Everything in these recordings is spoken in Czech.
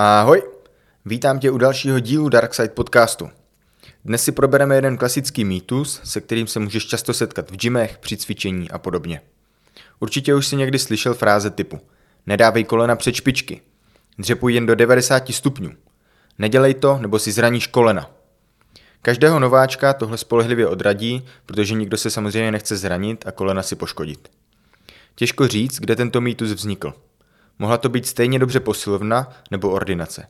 Ahoj, vítám tě u dalšího dílu Darkside podcastu. Dnes si probereme jeden klasický mýtus, se kterým se můžeš často setkat v gymech, při cvičení a podobně. Určitě už si někdy slyšel fráze typu Nedávej kolena před špičky, dřepuj jen do 90 stupňů, nedělej to, nebo si zraníš kolena. Každého nováčka tohle spolehlivě odradí, protože nikdo se samozřejmě nechce zranit a kolena si poškodit. Těžko říct, kde tento mýtus vznikl – Mohla to být stejně dobře posilovna nebo ordinace.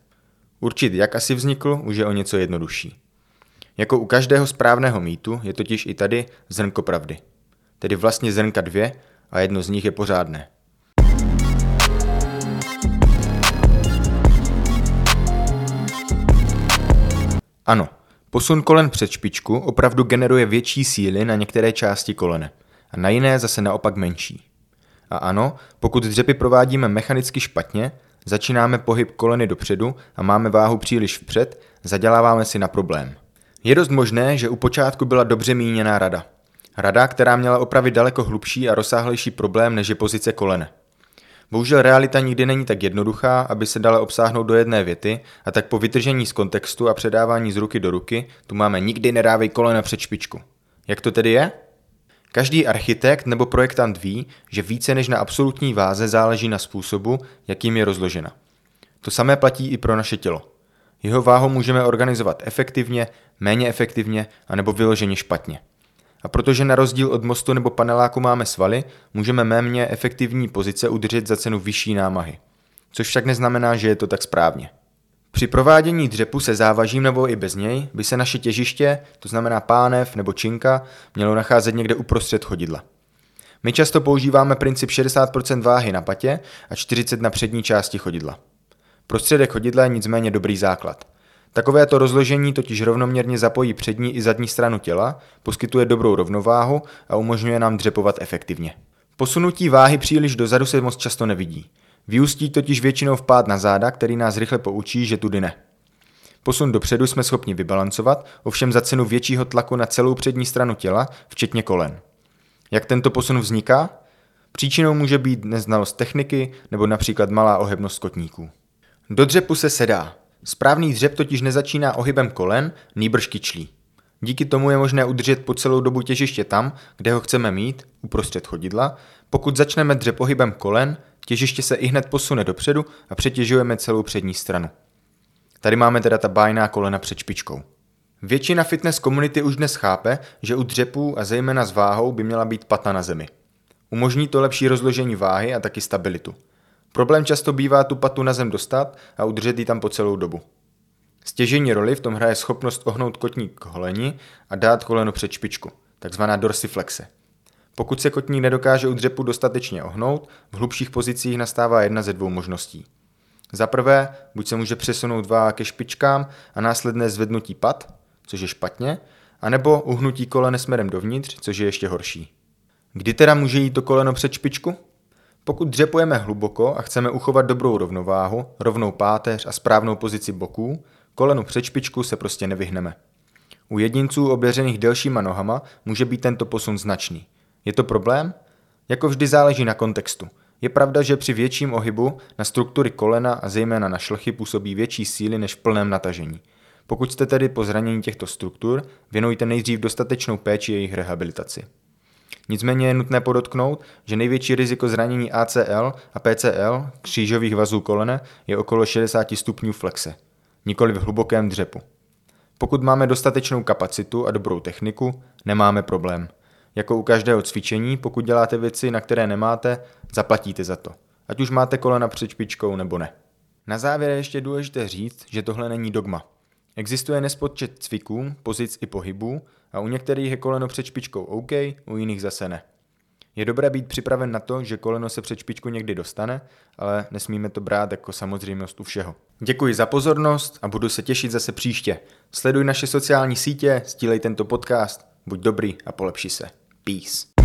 Určit, jak asi vznikl, už je o něco jednodušší. Jako u každého správného mýtu je totiž i tady zrnko pravdy. Tedy vlastně zrnka dvě a jedno z nich je pořádné. Ano, posun kolen před špičku opravdu generuje větší síly na některé části kolene a na jiné zase naopak menší. A ano, pokud dřepy provádíme mechanicky špatně, začínáme pohyb koleny dopředu a máme váhu příliš vpřed, zaděláváme si na problém. Je dost možné, že u počátku byla dobře míněná rada. Rada, která měla opravit daleko hlubší a rozsáhlejší problém než je pozice kolene. Bohužel realita nikdy není tak jednoduchá, aby se dala obsáhnout do jedné věty a tak po vytržení z kontextu a předávání z ruky do ruky tu máme nikdy nedávej kolena před špičku. Jak to tedy je? Každý architekt nebo projektant ví, že více než na absolutní váze záleží na způsobu, jakým je rozložena. To samé platí i pro naše tělo. Jeho váhu můžeme organizovat efektivně, méně efektivně a nebo vyloženě špatně. A protože na rozdíl od mostu nebo paneláku máme svaly, můžeme méně efektivní pozice udržet za cenu vyšší námahy. Což však neznamená, že je to tak správně. Při provádění dřepu se závažím nebo i bez něj by se naše těžiště, to znamená pánev nebo činka, mělo nacházet někde uprostřed chodidla. My často používáme princip 60% váhy na patě a 40 na přední části chodidla. Prostředek chodidla je nicméně dobrý základ. Takovéto rozložení totiž rovnoměrně zapojí přední i zadní stranu těla, poskytuje dobrou rovnováhu a umožňuje nám dřepovat efektivně. Posunutí váhy příliš dozadu se moc často nevidí. Vyústí totiž většinou v pád na záda, který nás rychle poučí, že tudy ne. Posun dopředu jsme schopni vybalancovat, ovšem za cenu většího tlaku na celou přední stranu těla, včetně kolen. Jak tento posun vzniká? Příčinou může být neznalost techniky nebo například malá ohebnost kotníků. Do dřepu se sedá. Správný dřep totiž nezačíná ohybem kolen, nýbrž kyčlí. Díky tomu je možné udržet po celou dobu těžiště tam, kde ho chceme mít, uprostřed chodidla. Pokud začneme dřep pohybem kolen, těžiště se i hned posune dopředu a přetěžujeme celou přední stranu. Tady máme teda ta bájná kolena před špičkou. Většina fitness komunity už dnes chápe, že u dřepů a zejména s váhou by měla být pata na zemi. Umožní to lepší rozložení váhy a taky stabilitu. Problém často bývá tu patu na zem dostat a udržet ji tam po celou dobu. Stěžení roli v tom hraje schopnost ohnout kotník k holeni a dát koleno před špičku, takzvaná dorsiflexe. Pokud se kotník nedokáže u dřepu dostatečně ohnout, v hlubších pozicích nastává jedna ze dvou možností. Za prvé, buď se může přesunout váha ke špičkám a následné zvednutí pad, což je špatně, anebo uhnutí kolene směrem dovnitř, což je ještě horší. Kdy teda může jít to koleno před špičku? Pokud dřepujeme hluboko a chceme uchovat dobrou rovnováhu, rovnou páteř a správnou pozici boků, kolenu před špičku se prostě nevyhneme. U jedinců oběřených delšíma nohama může být tento posun značný. Je to problém? Jako vždy záleží na kontextu. Je pravda, že při větším ohybu na struktury kolena a zejména na šlchy působí větší síly než v plném natažení. Pokud jste tedy po zranění těchto struktur, věnujte nejdřív dostatečnou péči jejich rehabilitaci. Nicméně je nutné podotknout, že největší riziko zranění ACL a PCL křížových vazů kolene je okolo 60 stupňů flexe nikoli v hlubokém dřepu. Pokud máme dostatečnou kapacitu a dobrou techniku, nemáme problém. Jako u každého cvičení, pokud děláte věci, na které nemáte, zaplatíte za to. Ať už máte kolena před špičkou nebo ne. Na závěr je ještě důležité říct, že tohle není dogma. Existuje nespočet cviků, pozic i pohybů a u některých je koleno před špičkou OK, u jiných zase ne. Je dobré být připraven na to, že koleno se před špičku někdy dostane, ale nesmíme to brát jako samozřejmost u všeho. Děkuji za pozornost a budu se těšit zase příště. Sleduj naše sociální sítě, stílej tento podcast, buď dobrý a polepši se. Peace.